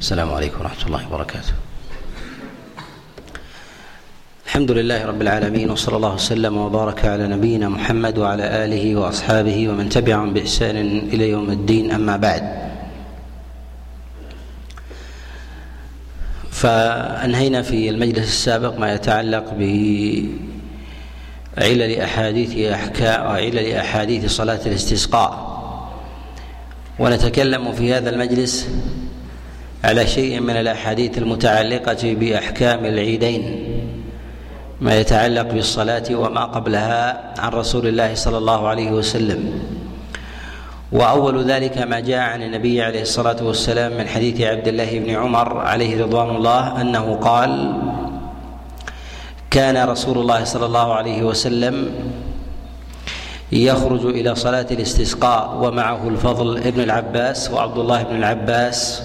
السلام عليكم ورحمة الله وبركاته. الحمد لله رب العالمين وصلى الله وسلم وبارك على نبينا محمد وعلى آله وأصحابه ومن تبعهم بإحسان إلى يوم الدين أما بعد. فأنهينا في المجلس السابق ما يتعلق بعلل أحاديث أحكام علل أحاديث صلاة الاستسقاء. ونتكلم في هذا المجلس على شيء من الأحاديث المتعلقة بأحكام العيدين ما يتعلق بالصلاة وما قبلها عن رسول الله صلى الله عليه وسلم. وأول ذلك ما جاء عن النبي عليه الصلاة والسلام من حديث عبد الله بن عمر عليه رضوان الله أنه قال كان رسول الله صلى الله عليه وسلم يخرج إلى صلاة الاستسقاء ومعه الفضل ابن العباس وعبد الله بن العباس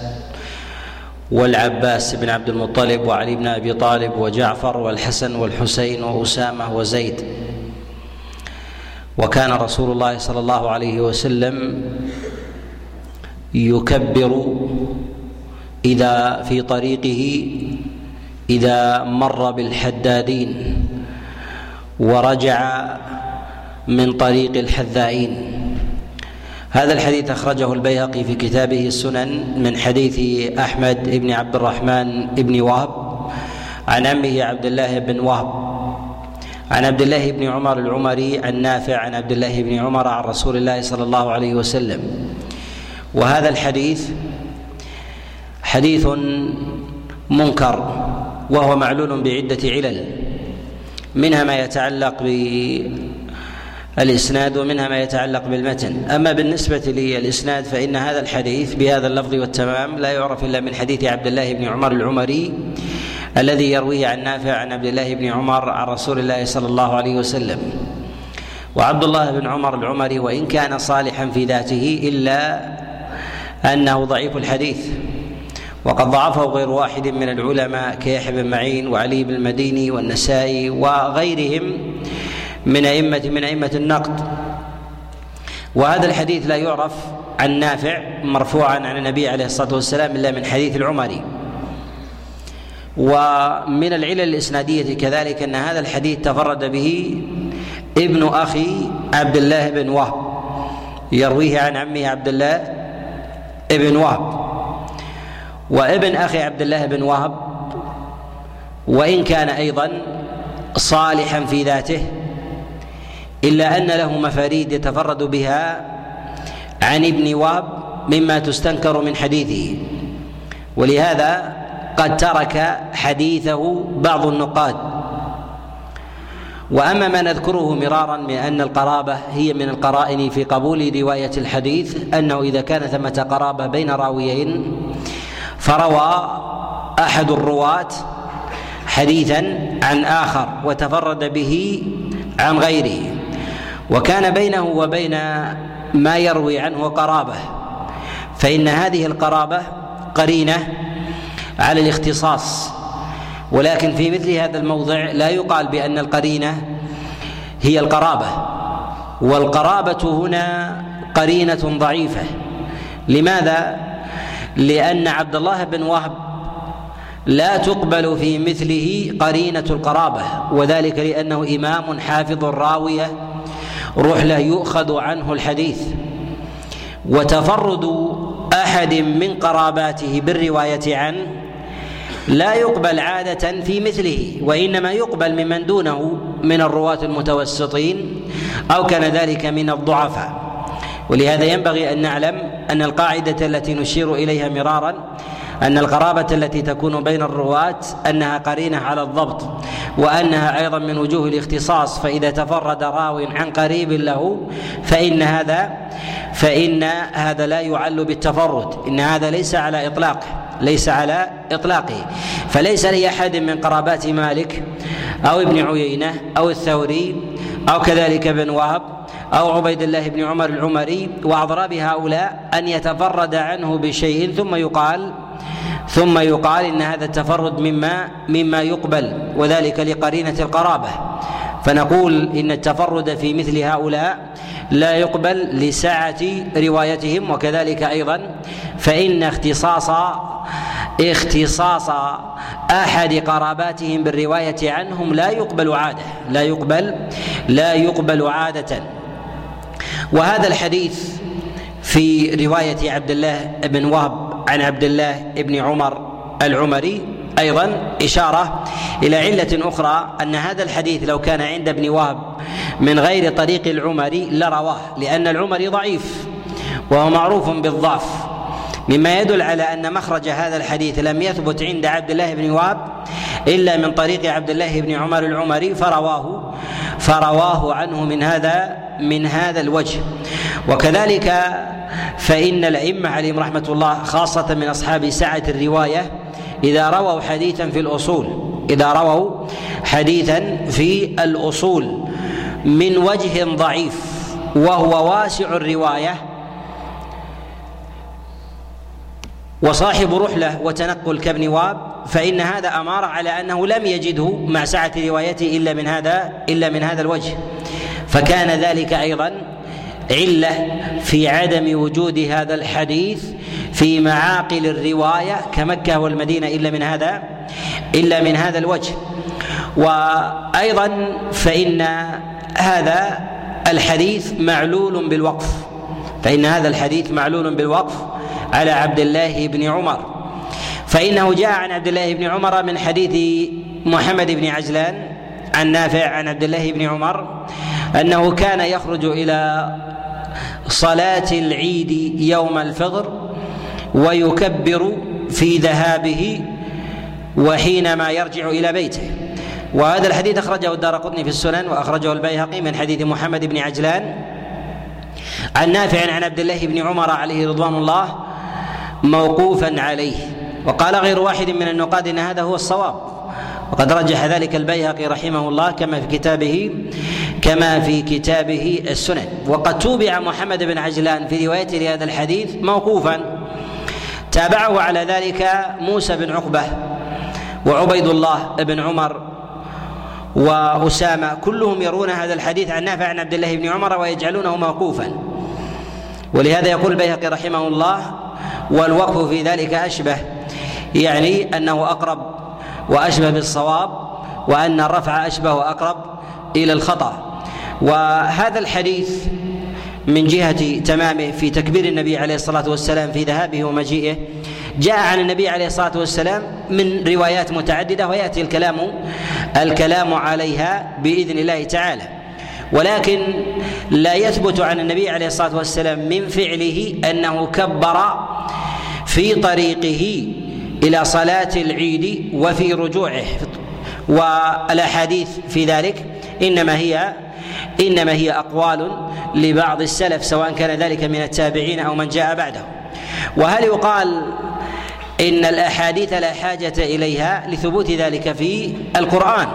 والعباس بن عبد المطلب وعلي بن أبي طالب وجعفر والحسن والحسين وأسامة وزيد. وكان رسول الله صلى الله عليه وسلم يكبر إذا في طريقه إذا مر بالحدادين ورجع من طريق الحذائين. هذا الحديث أخرجه البيهقي في كتابه السنن من حديث أحمد بن عبد الرحمن بن وهب عن عمه عبد الله بن وهب عن عبد الله بن عمر العمري عن نافع عن عبد الله بن عمر عن رسول الله صلى الله عليه وسلم. وهذا الحديث حديث منكر وهو معلول بعدة علل منها ما يتعلق الإسناد ومنها ما يتعلق بالمتن. أما بالنسبة للاسناد فإن هذا الحديث بهذا اللفظ والتمام لا يعرف إلا من حديث عبد الله بن عمر العمري الذي يرويه عن نافع عن عبد الله بن عمر عن رسول الله صلى الله عليه وسلم. وعبد الله بن عمر العمري وإن كان صالحا في ذاته إلا أنه ضعيف الحديث. وقد ضعفه غير واحد من العلماء كيحيى بن معين وعلي بن المديني والنسائي وغيرهم من أئمة من أئمة النقد. وهذا الحديث لا يعرف عن نافع مرفوعا عن النبي عليه الصلاة والسلام إلا من حديث العمري. ومن العلل الإسنادية كذلك أن هذا الحديث تفرد به ابن أخي عبد الله بن وهب يرويه عن عمه عبد الله بن وهب. وابن أخي عبد الله بن وهب وإن كان أيضا صالحا في ذاته إلا أن له مفاريد يتفرد بها عن ابن وهب مما تستنكر من حديثه. ولهذا قد ترك حديثه بعض النقاد. وأما ما نذكره مرارا من أن القرابة هي من القرائن في قبول رواية الحديث أنه إذا كان ثمة قرابة بين راويين فروى أحد الرواة حديثا عن آخر وتفرد به عن غيره. وكان بينه وبين ما يروي عنه قرابة. فإن هذه القرابة قرينة على الاختصاص ولكن في مثل هذا الموضع لا يقال بأن القرينة هي القرابة. والقرابة هنا قرينة ضعيفة. لماذا؟ لأن عبد الله بن وهب لا تقبل في مثله قرينة القرابة وذلك لأنه إمام حافظ راوية رحلة يؤخذ عنه الحديث. وتفرد أحد من قراباته بالرواية عنه لا يقبل عادة في مثله وإنما يقبل ممن دونه من الرواة المتوسطين أو كان ذلك من الضعفاء. ولهذا ينبغي أن نعلم أن القاعدة التي نشير إليها مرارا أن القرابه التي تكون بين الرواة أنها قرينة على الضبط وأنها أيضا من وجوه الاختصاص فإذا تفرد راو عن قريب له فإن هذا فإن هذا لا يعل بالتفرد إن هذا ليس على اطلاقه ليس على إطلاقه. فليس لأحد من قرابات مالك أو ابن عيينة أو الثوري أو كذلك ابن وهب أو عبيد الله بن عمر العمري وأضراب هؤلاء أن يتفرد عنه بشيء ثم يقال ثم يقال إن هذا التفرد مما مما يقبل وذلك لقرينة القرابة. فنقول إن التفرد في مثل هؤلاء لا يقبل لسعة روايتهم وكذلك أيضا فإن اختصاص اختصاص أحد قراباتهم بالرواية عنهم لا يقبل عادة لا يقبل لا يقبل عادة. وهذا الحديث في رواية عبد الله بن وهب عن عبد الله بن عمر العمري أيضا إشارة إلى علة أخرى أن هذا الحديث لو كان عند ابن وهب من غير طريق العمري لرواه لأن العمري ضعيف وهو معروف بالضعف. مما يدل على أن مخرج هذا الحديث لم يثبت عند عبد الله بن وهب إلا من طريق عبد الله بن عمر العمري فرواه فرواه عنه من هذا من هذا الوجه. وكذلك فإن الأئمة عليهم رحمة الله خاصة من أصحاب سعة الرواية إذا رووا حديثا في الأصول إذا رووا حديثا في الأصول من وجه ضعيف وهو واسع الرواية وصاحب رحلة وتنقل كابن واب فإن هذا أمارة على أنه لم يجده مع سعة روايته إلا من هذا إلا من هذا الوجه. فكان ذلك أيضا علة في عدم وجود هذا الحديث في معاقل الرواية كمكة والمدينة إلا من هذا إلا من هذا الوجه. وأيضا فإن هذا الحديث معلول بالوقف فإن هذا الحديث معلول بالوقف على عبد الله بن عمر. فإنه جاء عن عبد الله بن عمر من حديث محمد بن عجلان عن نافع عن عبد الله بن عمر أنه كان يخرج إلى صلاة العيد يوم الفطر ويكبر في ذهابه وحينما يرجع إلى بيته. وهذا الحديث أخرجه الدار قطني في السنن وأخرجه البيهقي من حديث محمد بن عجلان عن نافع عن عبد الله بن عمر عليه رضوان الله موقوفا عليه. وقال غير واحد من النقاد إن هذا هو الصواب. وقد رجح ذلك البيهقي رحمه الله كما في كتابه كما في كتابه السنن. وقد توبع محمد بن عجلان في روايته لهذا الحديث موقوفا. تابعه على ذلك موسى بن عقبة وعبيد الله بن عمر وأسامة. كلهم يرون هذا الحديث عن نافع عن عبد الله بن عمر ويجعلونه موقوفا. ولهذا يقول البيهقي رحمه الله والوقف في ذلك أشبه يعني أنه أقرب وأشبه بالصواب وأن الرفع أشبه وأقرب إلى الخطأ. وهذا الحديث من جهة تمامه في تكبير النبي عليه الصلاة والسلام في ذهابه ومجيئه جاء عن النبي عليه الصلاة والسلام من روايات متعددة ويأتي الكلام الكلام عليها بإذن الله تعالى. ولكن لا يثبت عن النبي عليه الصلاة والسلام من فعله أنه كبر في طريقه إلى صلاة العيد وفي رجوعه. والأحاديث في ذلك إنما هي إنما هي أقوال لبعض السلف سواء كان ذلك من التابعين أو من جاء بعده. وهل يقال إن الأحاديث لا حاجة إليها لثبوت ذلك في القرآن؟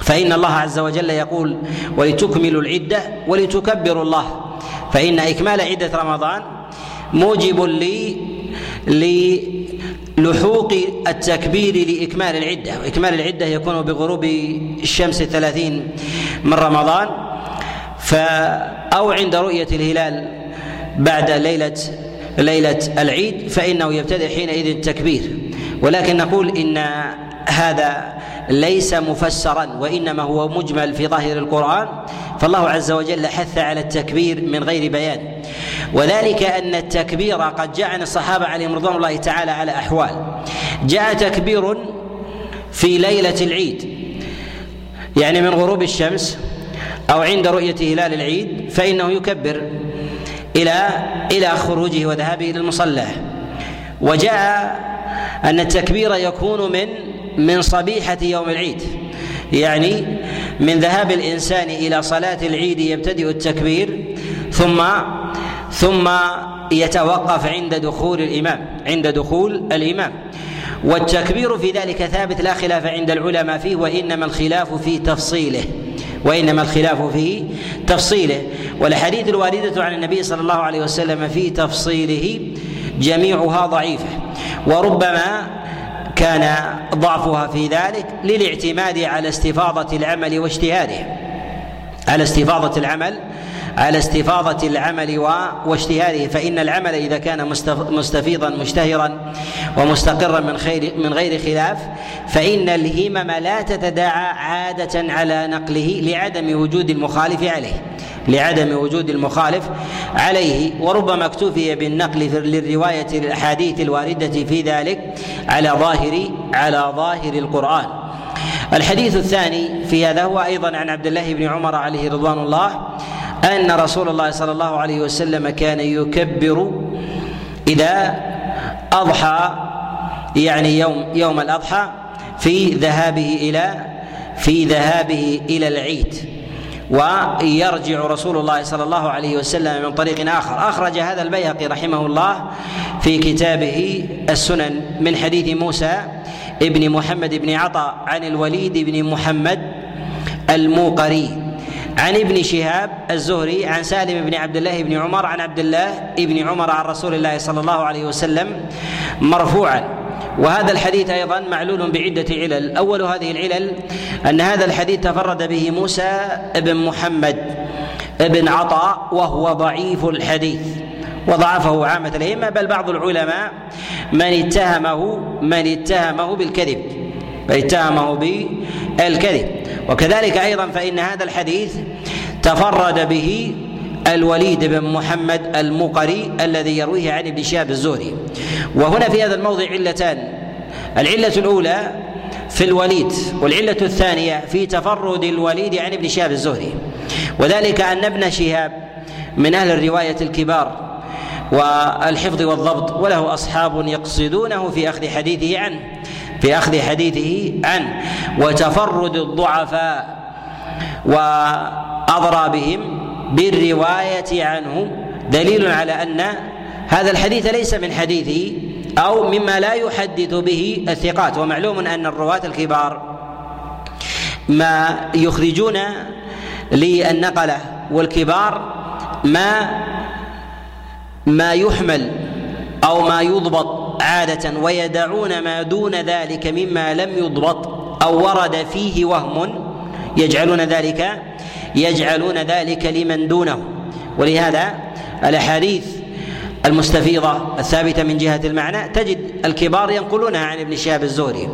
فإن الله عز وجل يقول ولتكملوا العدة ولتكبروا الله فإن إكمال عدة رمضان موجب لي لحوق التكبير لإكمال العدة. وإكمال العدة يكون بغروب الشمس الثلاثين من رمضان. ف أو عند رؤية الهلال بعد ليلة ليلة العيد فإنه يبتدئ حينئذ التكبير. ولكن نقول إن هذا ليس مفسرا وإنما هو مجمل في ظاهر القرآن. فالله عز وجل حث على التكبير من غير بيان. وذلك أن التكبير قد جاء عن الصحابة عليهم رضوان الله تعالى على أحوال. جاء تكبير في ليلة العيد يعني من غروب الشمس أو عند رؤية هلال العيد فإنه يكبر إلى إلى خروجه وذهابه إلى المصلى. وجاء أن التكبير يكون من من صبيحة يوم العيد يعني من ذهاب الإنسان إلى صلاة العيد يبتدئ التكبير ثم ثم يتوقف عند دخول الإمام عند دخول الإمام. والتكبير في ذلك ثابت لا خلاف عند العلماء فيه وإنما الخلاف في تفصيله. وإنما الخلاف في تفصيله. والاحاديث الواردة عن النبي صلى الله عليه وسلم في تفصيله جميعها ضعيفة. وربما كان ضعفها في ذلك للاعتماد على استفاضة العمل واجتهاده. على استفاضة العمل على استفاضة العمل واجتهاده فإن العمل إذا كان مستفيضا مشتهرا ومستقرا من خير من غير خلاف فإن الهمم لا تتداعى عادة على نقله لعدم وجود المخالف عليه. لعدم وجود المخالف عليه. وربما اكتفي بالنقل للرواية الأحاديث الواردة في ذلك على ظاهر على ظاهر القرآن. الحديث الثاني في هذا هو أيضا عن عبد الله بن عمر عليه رضوان الله. أن رسول الله صلى الله عليه وسلم كان يكبر إذا أضحى يعني يوم يوم الأضحى في ذهابه إلى في ذهابه إلى العيد. ويرجع رسول الله صلى الله عليه وسلم من طريق آخر. أخرج هذا البيهقي رحمه الله في كتابه السنن من حديث موسى ابن محمد بن عطاء عن الوليد بن محمد الموقري. عن ابن شهاب الزهري عن سالم بن عبد الله بن عمر عن عبد الله بن عمر عن رسول الله صلى الله عليه وسلم مرفوعا. وهذا الحديث أيضا معلول بعدة علل. أول هذه العلل أن هذا الحديث تفرد به موسى بن محمد بن عطاء وهو ضعيف الحديث وضعفه عامة الأئمة بل بعض العلماء من اتهمه من اتهمه بالكذب من اتهمه بالكذب. وكذلك أيضا فإن هذا الحديث تفرد به الوليد بن محمد المقري الذي يرويه عن ابن شهاب الزهري. وهنا في هذا الموضع علتان. العلة الأولى في الوليد والعلة الثانية في تفرد الوليد عن ابن شهاب الزهري. وذلك أن ابن شهاب من أهل الرواية الكبار والحفظ والضبط وله أصحاب يقصدونه في أخذ حديثه عنه. في أخذ حديثه عنه وتفرد الضعفاء وأضرابهم بالرواية عنه دليل على أن هذا الحديث ليس من حديثه أو مما لا يحدث به الثقات ومعلوم أن الرواة الكبار ما يخرجون للنقلة والكبار ما ما يحمل أو ما يضبط عادة ويدعون ما دون ذلك مما لم يضبط أو ورد فيه وهم يجعلون ذلك يجعلون ذلك لمن دونه. ولهذا الأحاديث المستفيضة الثابتة من جهة المعنى تجد الكبار ينقلونها عن ابن شهاب الزهري.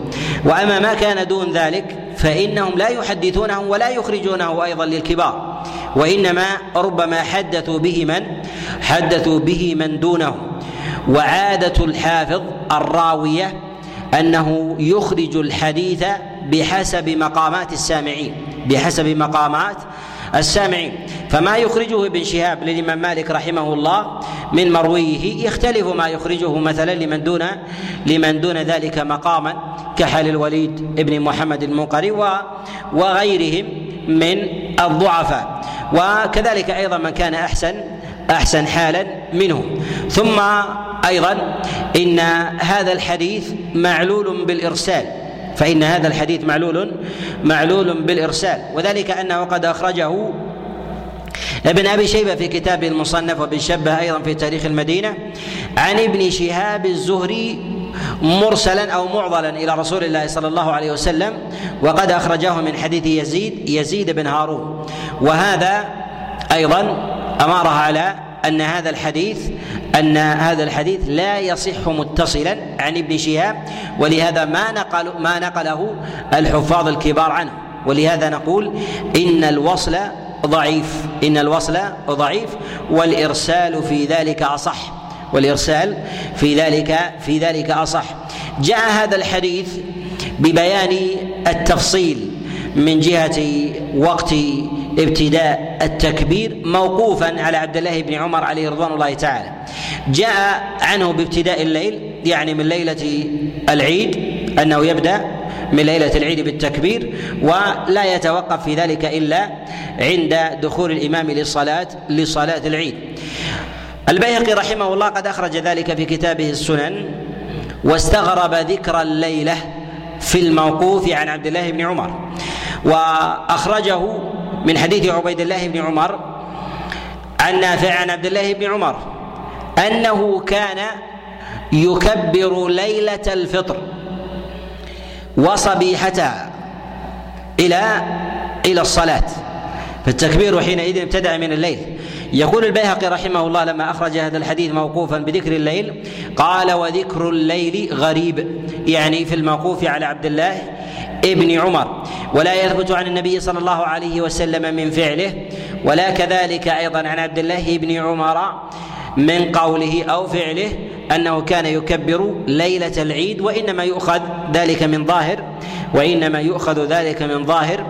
وأما ما كان دون ذلك فإنهم لا يحدثونه ولا يخرجونه أيضا للكبار. وإنما ربما حدثوا به من؟ حدثوا به من دونه. وعادة الحافظ الراوية أنه يخرج الحديث بحسب مقامات السامعين بحسب مقامات السامعين. فما يخرجه ابن شهاب للإمام مالك رحمه الله من مرويه يختلف ما يخرجه مثلا لمن دون لمن دون ذلك مقاما كحال الوليد ابن محمد المنقري وغيرهم من الضعفاء. وكذلك أيضا من كان أحسن أحسن حالا منهم. ثم أيضا إن هذا الحديث معلول بالإرسال. فإن هذا الحديث معلول معلول بالإرسال. وذلك أنه قد أخرجه ابن أبي شيبة في كتابه المصنف وابن شبه أيضا في تاريخ المدينة عن ابن شهاب الزهري مرسلا أو معضلا إلى رسول الله صلى الله عليه وسلم وقد اخرجه من حديث يزيد يزيد بن هارون. وهذا أيضا اماره على أن هذا الحديث أن هذا الحديث لا يصح متصلا عن ابن شهاب ولهذا ما نقل ما نقله الحفاظ الكبار عنه. ولهذا نقول إن الوصل ضعيف إن الوصل ضعيف والإرسال في ذلك أصح والإرسال في ذلك في ذلك أصح. جاء هذا الحديث ببيان التفصيل من جهة وقت ابتداء التكبير موقوفا على عبد الله بن عمر عليه رضوان الله تعالى. جاء عنه بابتداء الليل يعني من ليلة العيد أنه يبدأ من ليلة العيد بالتكبير ولا يتوقف في ذلك إلا عند دخول الإمام للصلاة لصلاة العيد. البيهقي رحمه الله قد أخرج ذلك في كتابه السنن واستغرب ذكر الليلة في الموقوف عن عبد الله بن عمر. وأخرجه من حديث عبيد الله بن عمر عن نافع عن عبد الله بن عمر أنه كان يكبر ليلة الفطر وصبيحتها إلى إلى الصلاة فالتكبير حينئذ ابتدأ من الليل. يقول البيهقي رحمه الله لما أخرج هذا الحديث موقوفا بذكر الليل قال وذكر الليل غريب. يعني في الموقوف على عبد الله ابن عمر. ولا يثبت عن النبي صلى الله عليه وسلم من فعله. ولا كذلك أيضا عن عبد الله بن عمر من قوله أو فعله أنه كان يكبر ليلة العيد وإنما يؤخذ ذلك من ظاهر وإنما يؤخذ ذلك من ظاهر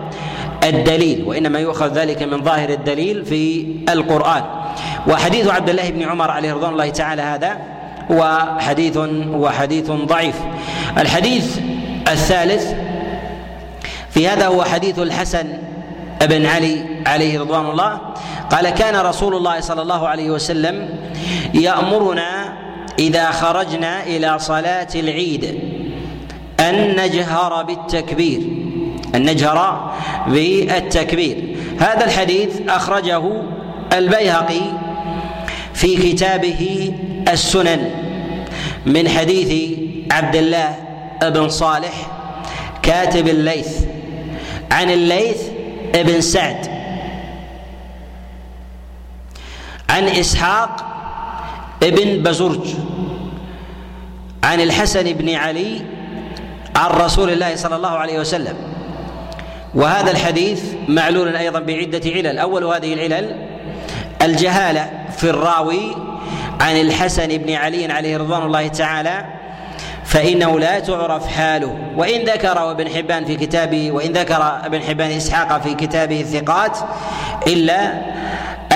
الدليل وإنما يؤخذ ذلك من ظاهر الدليل في القرآن. وحديث عبد الله بن عمر عليه رضوان الله تعالى هذا وحديث وحديث ضعيف. الحديث الثالث في هذا هو حديث الحسن بن علي عليه رضوان الله. قال كان رسول الله صلى الله عليه وسلم يأمرنا إذا خرجنا إلى صلاة العيد أن نجهر بالتكبير أن نجهر بالتكبير. هذا الحديث أخرجه البيهقي في كتابه السنن من حديث عبد الله بن صالح كاتب الليث. عن الليث بن سعد. عن إسحاق بن بزرج. عن الحسن بن علي عن رسول الله صلى الله عليه وسلم. وهذا الحديث معلول أيضا بعدة علل. أول هذه العلل الجهالة في الراوي عن الحسن بن علي عليه رضوان الله تعالى فإنه لا تعرف حاله. وإن ذكر ابن حبان في كتابه وإن ذكر ابن حبان إسحاق في كتابه الثقات إلا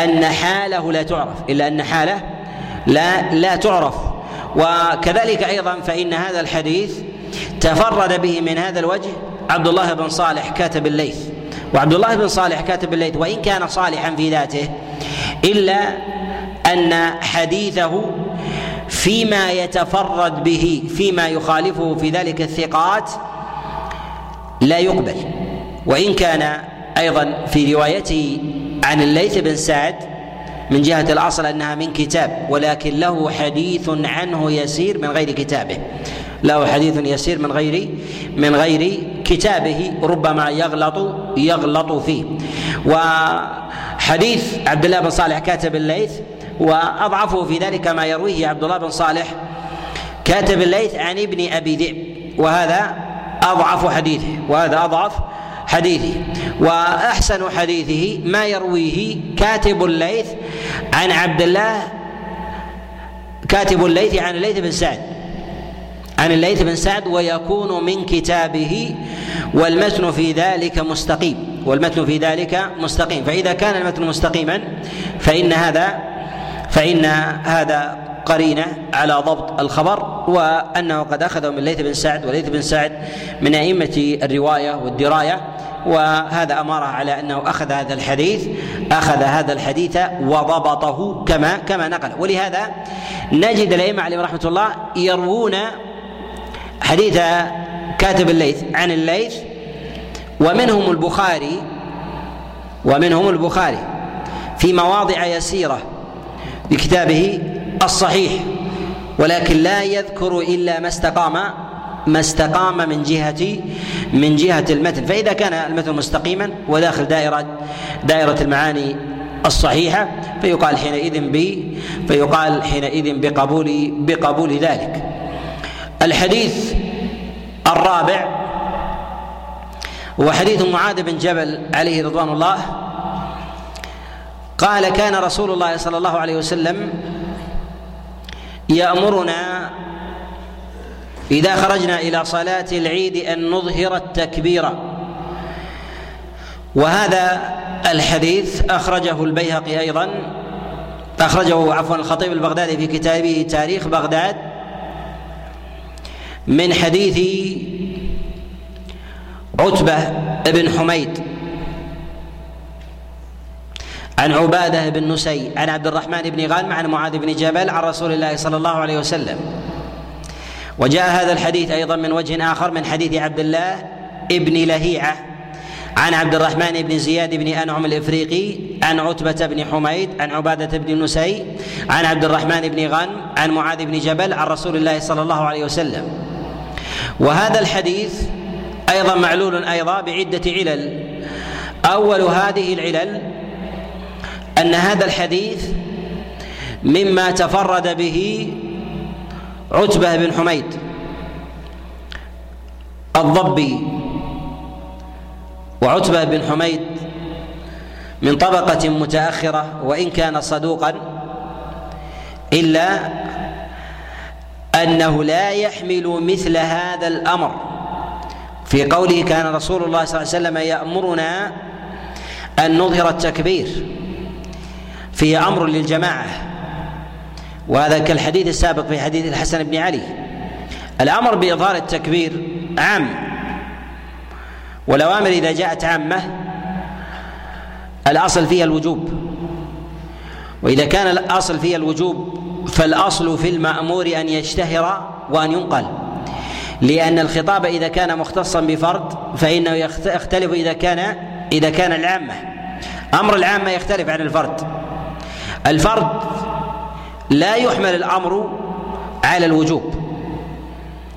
أن حاله لا تعرف إلا أن حاله لا لا تعرف. وكذلك أيضا فإن هذا الحديث تفرد به من هذا الوجه عبد الله بن صالح كاتب الليث. وعبد الله بن صالح كاتب الليث وإن كان صالحا في ذاته إلا أن حديثه فيما يتفرد به فيما يخالفه في ذلك الثقات لا يقبل. وإن كان أيضا في روايته عن الليث بن سعد من جهة الأصل أنها من كتاب ولكن له حديث عنه يسير من غير كتابه. له حديث يسير من غير من غير كتابه ربما يغلط يغلط فيه. وحديث عبد الله بن صالح كاتب الليث وأضعفه في ذلك ما يرويه عبد الله بن صالح كاتب الليث عن ابن أبي ذئب وهذا أضعف حديثه وهذا أضعف حديثه. وأحسن حديثه ما يرويه كاتب الليث عن عبد الله كاتب الليث عن الليث بن سعد عن الليث بن سعد ويكون من كتابه والمتن في ذلك مستقيم والمتن في ذلك مستقيم. فإذا كان المتن مستقيما فإن هذا فإن هذا قرينة على ضبط الخبر وأنه قد أخذه من ليث بن سعد وليث بن سعد من أئمة الرواية والدراية وهذا أماره على أنه أخذ هذا الحديث أخذ هذا الحديث وضبطه كما كما نقل. ولهذا نجد الأئمة عليهم رحمة الله يروون حديث كاتب الليث عن الليث ومنهم البخاري ومنهم البخاري في مواضع يسيرة لكتابه الصحيح ولكن لا يذكر إلا ما استقام ما استقام من جهة من جهة المتن. فإذا كان المتن مستقيما وداخل دائرة دائرة المعاني الصحيحة فيقال حينئذ ب فيقال حينئذ بقبول بقبول ذلك. الحديث الرابع هو حديث معاذ بن جبل عليه رضوان الله قال كان رسول الله صلى الله عليه وسلم يأمرنا إذا خرجنا إلى صلاة العيد أن نظهر التكبير. وهذا الحديث أخرجه البيهقي أيضا. أخرجه عفوا الخطيب البغدادي في كتابه تاريخ بغداد. من حديث عتبة بن حميد. عن عبادة بن نسي عن عبد الرحمن بن غانم عن معاذ بن جبل عن رسول الله صلى الله عليه وسلم. وجاء هذا الحديث أيضا من وجه آخر من حديث عبد الله ابن لهيعة عن عبد الرحمن بن زياد بن أنعم الإفريقي عن عتبة بن حميد عن عبادة بن نسي عن عبد الرحمن بن غانم عن معاذ بن جبل عن رسول الله صلى الله عليه وسلم. وهذا الحديث أيضا معلول أيضا بعدة علل. أول هذه العلل أن هذا الحديث مما تفرد به عتبة بن حميد الضبي وعتبة بن حميد من طبقة متأخرة وإن كان صدوقا إلا أنه لا يحمل مثل هذا الأمر. في قوله كان رسول الله صلى الله عليه وسلم يأمرنا أن نظهر التكبير. فيه أمر للجماعة. وهذا كالحديث السابق في حديث الحسن بن علي. الأمر بإظهار التكبير عام. والأوامر إذا جاءت عامة الأصل فيها الوجوب. وإذا كان الأصل فيها الوجوب فالأصل في المأمور أن يشتهر وأن ينقل. لأن الخطاب إذا كان مختصا بفرد فإنه يختلف إذا كان إذا كان العامة. أمر العامة يختلف عن الفرد. الفرد لا يحمل الأمر على الوجوب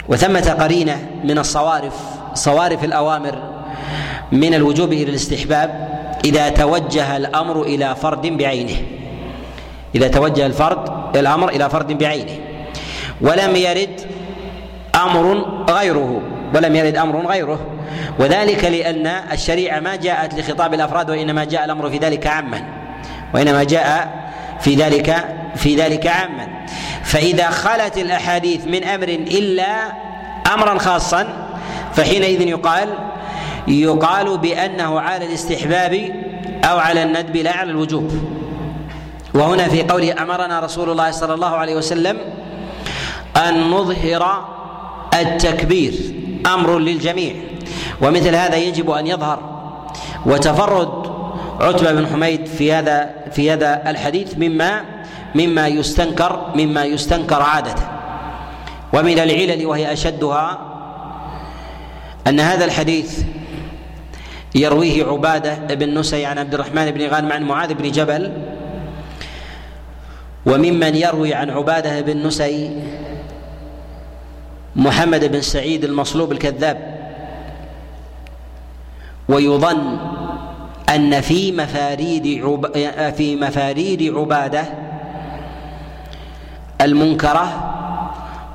وثمة قرينة من الصوارف صوارف الأوامر من الوجوب إلى الاستحباب إذا توجه الأمر إلى فرد بعينه إذا توجه الفرد الأمر إلى فرد بعينه ولم يرد أمر غيره ولم يرد أمر غيره وذلك لأن الشريعة ما جاءت لخطاب الأفراد وإنما جاء الأمر في ذلك عاما وإنما جاء في ذلك في ذلك عاما. فإذا خلت الأحاديث من أمر إلا أمرا خاصا فحينئذ يقال يقال بأنه على الاستحباب أو على الندب لا على الوجوب. وهنا في قوله أمرنا رسول الله صلى الله عليه وسلم أن نظهر التكبير أمر للجميع. ومثل هذا يجب أن يظهر وتفرد عتبة بن حميد في هذا في هذا الحديث مما مما يستنكر مما يستنكر عادة. ومن العلل وهي أشدها أن هذا الحديث يرويه عبادة بن نسي عن عبد الرحمن بن غانم عن معاذ بن جبل وممن يروي عن عبادة بن نسي محمد بن سعيد المصلوب الكذاب ويظن أن في مفاريد عب... في مفاريد عبادة المنكرة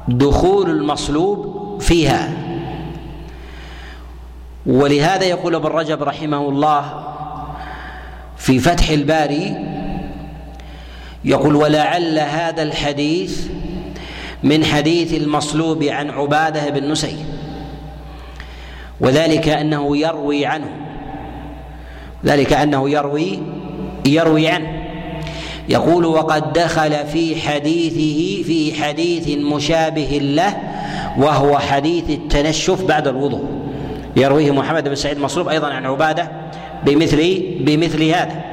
دخول المصلوب فيها. ولهذا يقول ابن رجب رحمه الله في فتح الباري يقول ولعل هذا الحديث من حديث المصلوب عن عبادة بن نسي وذلك أنه يروي عنه ذلك أنه يروي يروي عنه. يقول وقد دخل في حديثه في حديث مشابه له وهو حديث التنشف بعد الوضوء. يرويه محمد بن سعيد مصروف أيضا عن عبادة بمثل بمثل هذا.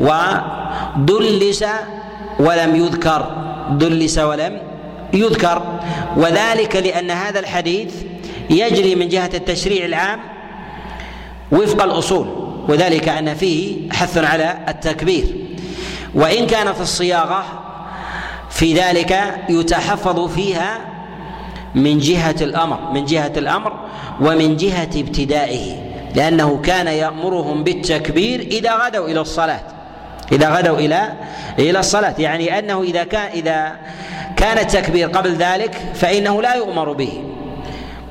ودلس ولم يذكر دلس ولم يذكر. وذلك لأن هذا الحديث يجري من جهة التشريع العام وفق الأصول. وذلك أن فيه حث على التكبير. وإن كانت الصياغة في ذلك يتحفظ فيها من جهة الأمر من جهة الأمر ومن جهة ابتدائه لأنه كان يأمرهم بالتكبير إذا غدوا إلى الصلاة. إذا غدوا إلى إلى الصلاة. يعني أنه إذا كان إذا كان التكبير قبل ذلك فإنه لا يؤمر به.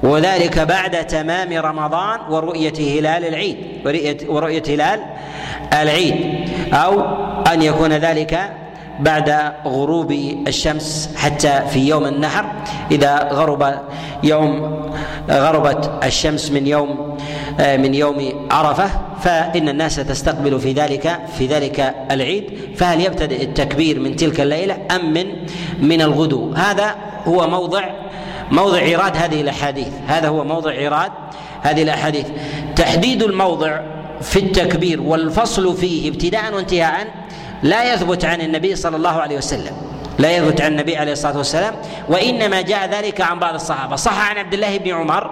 وذلك بعد تمام رمضان ورؤية هلال العيد. ورؤية, هلال العيد أو أن يكون ذلك بعد غروب الشمس حتى في يوم النحر. إذا غرب يوم غربت الشمس من يوم من يوم عرفة فإن الناس تستقبل في ذلك في ذلك العيد. فهل يبتدئ التكبير من تلك الليلة أم من من الغدو؟ هذا هو موضع موضع إيراد هذه الأحاديث. هذا هو موضع إيراد هذه الأحاديث تحديد الموضع في التكبير والفصل فيه ابتداء وانتهاء لا يثبت عن النبي صلى الله عليه وسلم. لا يثبت عن النبي عليه الصلاة والسلام وإنما جاء ذلك عن بعض الصحابة. صح عن عبد الله بن عمر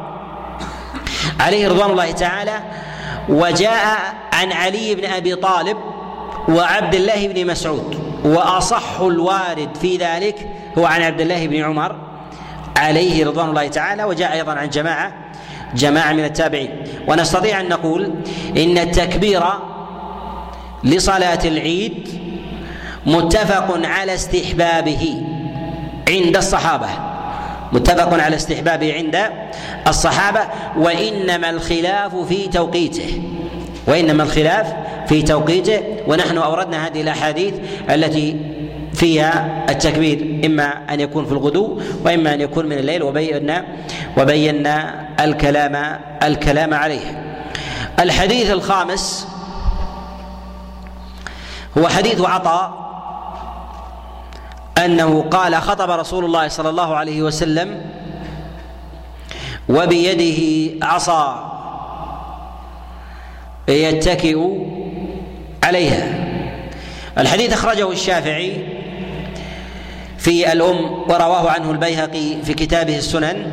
عليه رضوان الله تعالى وجاء عن علي بن أبي طالب وعبد الله بن مسعود وأصح الوارد في ذلك هو عن عبد الله بن عمر عليه رضوان الله تعالى وجاء أيضا عن جماعة جماعة من التابعين. ونستطيع أن نقول إن التكبير لصلاة العيد متفق على استحبابه عند الصحابة. متفق على استحبابه عند الصحابة وإنما الخلاف في توقيته. وإنما الخلاف في توقيته. ونحن أوردنا هذه الأحاديث التي فيها التكبير إما أن يكون في الغدو وإما أن يكون من الليل وبينا وبينا الكلام الكلام عليه. الحديث الخامس هو حديث عطاء أنه قال خطب رسول الله صلى الله عليه وسلم وبيده عصا يتكئ عليها. الحديث أخرجه الشافعي في الأم ورواه عنه البيهقي في كتابه السنن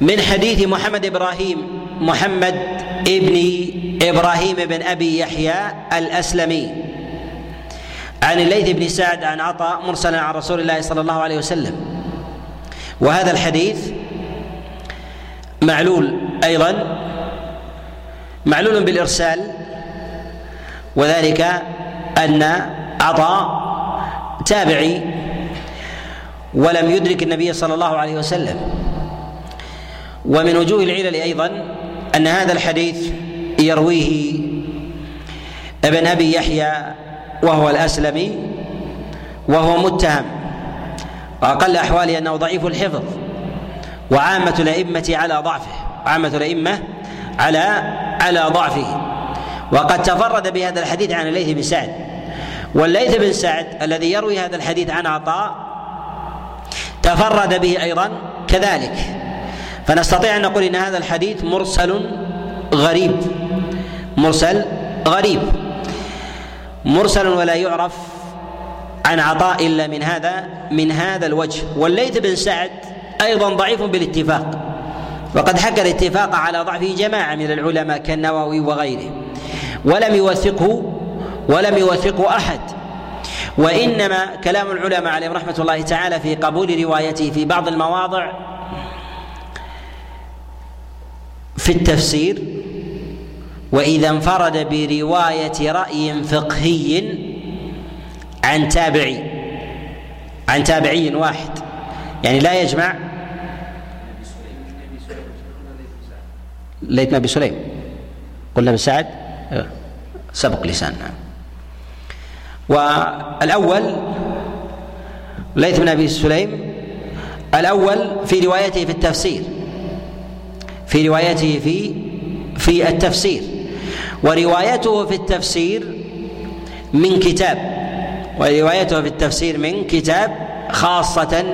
من حديث محمد إبراهيم محمد ابن إبراهيم بن أبي يحيى الأسلمي عن الليث بن سعد عن عطاء مرسلا عن رسول الله صلى الله عليه وسلم. وهذا الحديث معلول أيضا معلول بالإرسال وذلك أن عطاء تابعي ولم يدرك النبي صلى الله عليه وسلم. ومن وجوه العلل أيضا أن هذا الحديث يرويه ابن أبي يحيى وهو الاسلمي وهو متهم. وأقل أحواله أنه ضعيف الحفظ وعامة الأئمة على ضعفه عامة الأئمة على على ضعفه. وقد تفرد بهذا الحديث عن الليث بن سعد. والليث بن سعد الذي يروي هذا الحديث عن عطاء تفرد به أيضا كذلك. فنستطيع أن نقول إن هذا الحديث مرسل غريب. مرسل غريب. مرسل ولا يعرف عن عطاء إلا من هذا من هذا الوجه. والليث بن سعد أيضا ضعيف بالاتفاق. وقد حكى الاتفاق على ضعفه جماعة من العلماء كالنووي وغيره. ولم يوثقه ولم يوثقه أحد. وإنما كلام العلماء عليهم رحمة الله تعالى في قبول روايته في بعض المواضع في التفسير وإذا انفرد برواية رأي فقهي عن تابعي عن تابعي واحد. يعني لا يجمع ليث بن سليم. قلنا بن سعد؟ سبق لسان والأول ليث بن أبي سليم الأول في روايته في التفسير في روايته في في التفسير وروايته في التفسير من كتاب وروايته في التفسير من كتاب خاصة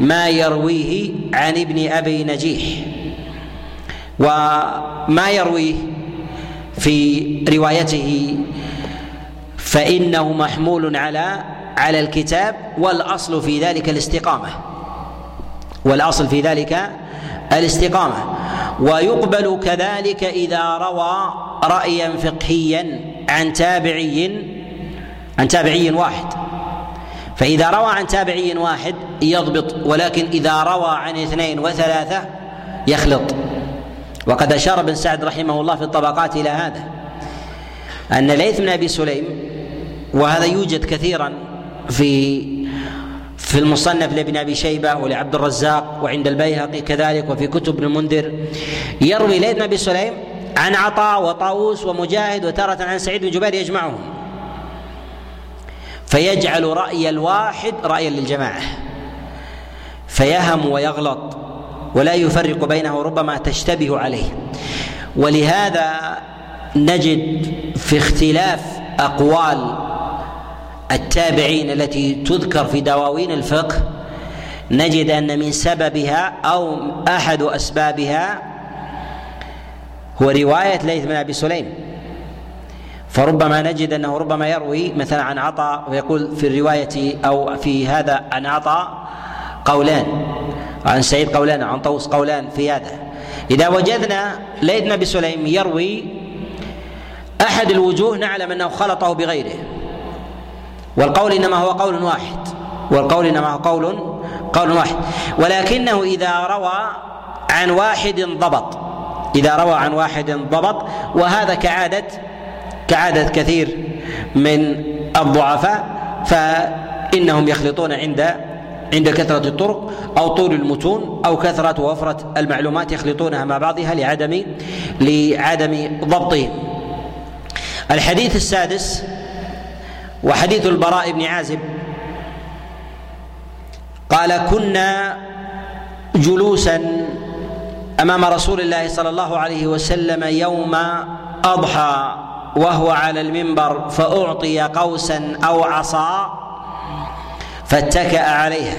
ما يرويه عن ابن أبي نجيح وما يرويه في روايته فإنه محمول على على الكتاب والأصل في ذلك الاستقامة. والأصل في ذلك الاستقامة. ويقبل كذلك إذا روى رأيا فقهيا عن تابعي عن تابعي واحد. فإذا روى عن تابعي واحد يضبط ولكن إذا روى عن اثنين وثلاثة يخلط. وقد أشار ابن سعد رحمه الله في الطبقات إلى هذا. أن ليث بن أبي سليم وهذا يوجد كثيرا في في المصنف لابن أبي شيبة ولعبد الرزاق وعند البيهقي كذلك وفي كتب ابن المنذر. يروي ليث أبي سليم عن عطاء وطاووس ومجاهد وتارة عن سعيد بن جبير يجمعهم. فيجعل رأي الواحد رأيا للجماعة. فيهم ويغلط ولا يفرق بينه ربما تشتبه عليه. ولهذا نجد في اختلاف أقوال التابعين التي تذكر في دواوين الفقه نجد أن من سببها أو أحد أسبابها هو رواية ليث بن أبي سليم. فربما نجد أنه ربما يروي مثلا عن عطاء ويقول في الرواية أو في هذا عن عطاء قولان عن سعيد قولان عن طوس قولان في هذا. إذا وجدنا ليث بن أبي سليم يروي أحد الوجوه نعلم أنه خلطه بغيره. والقول إنما هو قول واحد. والقول إنما هو قول قول واحد. ولكنه إذا روى عن واحد ضبط. إذا روى عن واحد ضبط وهذا كعادة كعادة كثير من الضعفاء فإنهم يخلطون عند عند كثرة الطرق أو طول المتون أو كثرة ووفرة المعلومات يخلطونها مع بعضها لعدم لعدم ضبطهم. الحديث السادس وحديث البراء بن عازب. قال كنا جلوسا أمام رسول الله صلى الله عليه وسلم يوم أضحى وهو على المنبر فأعطي قوسا أو عصا فاتكأ عليها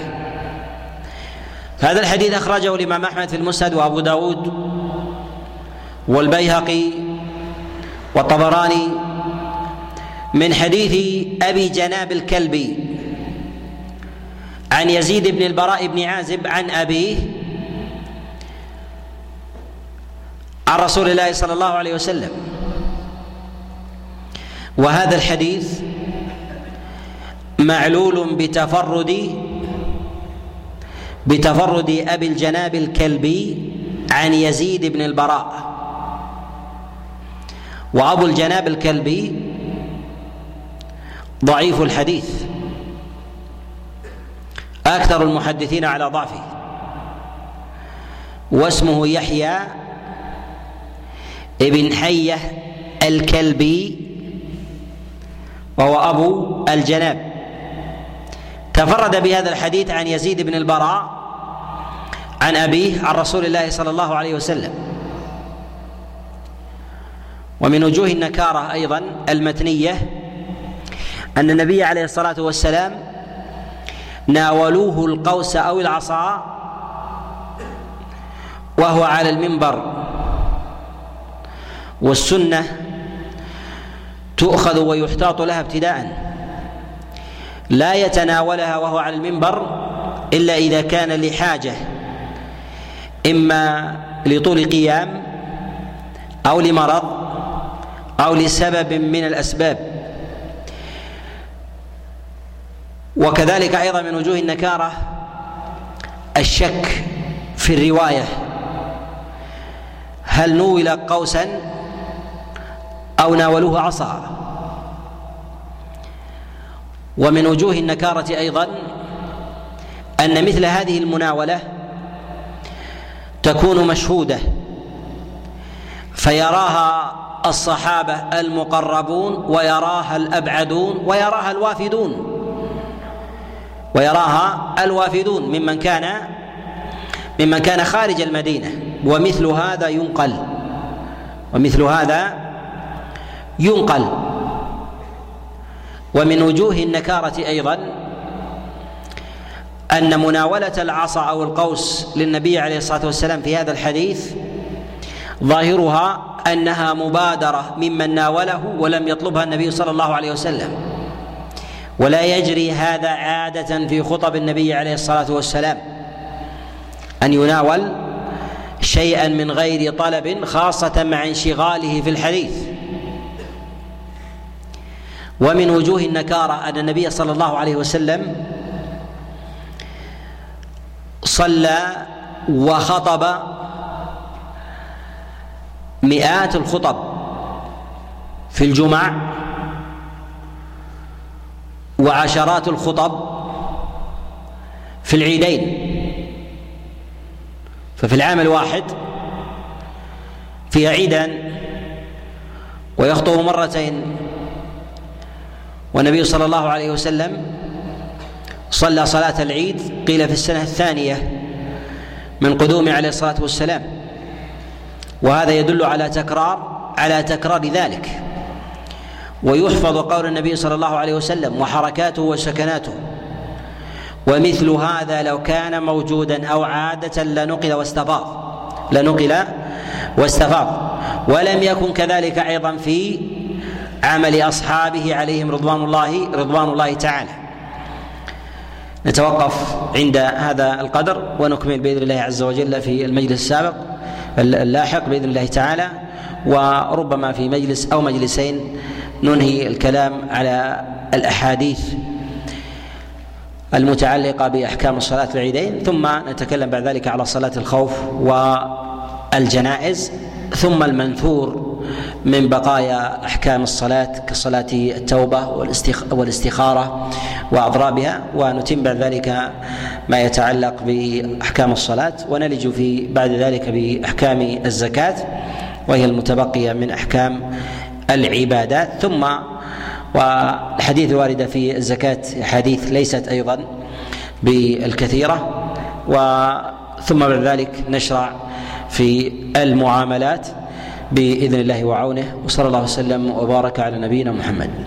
هذا الحديث أخرجه الإمام أحمد في المسند وأبو داود والبيهقي والطبراني من حديث أبي جناب الكلبي عن يزيد بن البراء بن عازب عن أبيه عن رسول الله صلى الله عليه وسلم. وهذا الحديث معلول بتفرد بتفرد أبي الجناب الكلبي عن يزيد بن البراء. وأبو الجناب الكلبي ضعيف الحديث. أكثر المحدثين على ضعفه. واسمه يحيى ابن حية الكلبي وهو أبو الجناب. تفرد بهذا الحديث عن يزيد بن البراء عن أبيه عن رسول الله صلى الله عليه وسلم. ومن وجوه النكارة أيضا المتنية أن النبي عليه الصلاة والسلام ناولوه القوس أو العصا وهو على المنبر. والسنة تؤخذ ويحتاط لها ابتداءً. لا يتناولها وهو على المنبر إلا إذا كان لحاجة إما لطول قيام أو لمرض أو لسبب من الأسباب. وكذلك أيضا من وجوه النكارة الشك في الرواية. هل نول قوسا أو ناولوه عصا؟ ومن وجوه النكارة أيضا أن مثل هذه المناولة تكون مشهودة فيراها الصحابة المقربون ويراها الأبعدون ويراها الوافدون. ويراها الوافدون ممن كان ممن كان خارج المدينة ومثل هذا ينقل ومثل هذا ينقل. ومن وجوه النكارة أيضا أن مناولة العصا أو القوس للنبي عليه الصلاة والسلام في هذا الحديث ظاهرها أنها مبادرة ممن ناوله ولم يطلبها النبي صلى الله عليه وسلم. ولا يجري هذا عادة في خطب النبي عليه الصلاة والسلام أن يناول شيئا من غير طلب خاصة مع انشغاله في الحديث. ومن وجوه النكارة أن النبي صلى الله عليه وسلم صلى وخطب مئات الخطب في الجمع وعشرات الخطب في العيدين. ففي العام الواحد في عيدا ويخطب مرتين والنبي صلى الله عليه وسلم صلى صلاة العيد قيل في السنة الثانية من قدومه عليه الصلاة والسلام. وهذا يدل على تكرار على تكرار ذلك. ويحفظ قول النبي صلى الله عليه وسلم وحركاته وسكناته. ومثل هذا لو كان موجودا أو عادة لنقل واستفاض. لنقل واستفاض. ولم يكن كذلك أيضا في عمل أصحابه عليهم رضوان الله رضوان الله تعالى. نتوقف عند هذا القدر ونكمل بإذن الله عز وجل في المجلس السابق اللاحق بإذن الله تعالى. وربما في مجلس أو مجلسين ننهي الكلام على الأحاديث المتعلقة بأحكام الصلاه العيدين ثم نتكلم بعد ذلك على صلاة الخوف والجنائز ثم المنثور من بقايا أحكام الصلاة كصلاة التوبة والاستخارة وأضرابها ونتم بعد ذلك ما يتعلق بأحكام الصلاة ونلج في بعد ذلك بأحكام الزكاة وهي المتبقية من أحكام العبادات ثم والحديث الواردة في الزكاة حديث ليست أيضا بالكثيرة. وثم بعد ذلك نشرع في المعاملات بإذن الله وعونه. وصلى الله وسلم وبارك على نبينا محمد.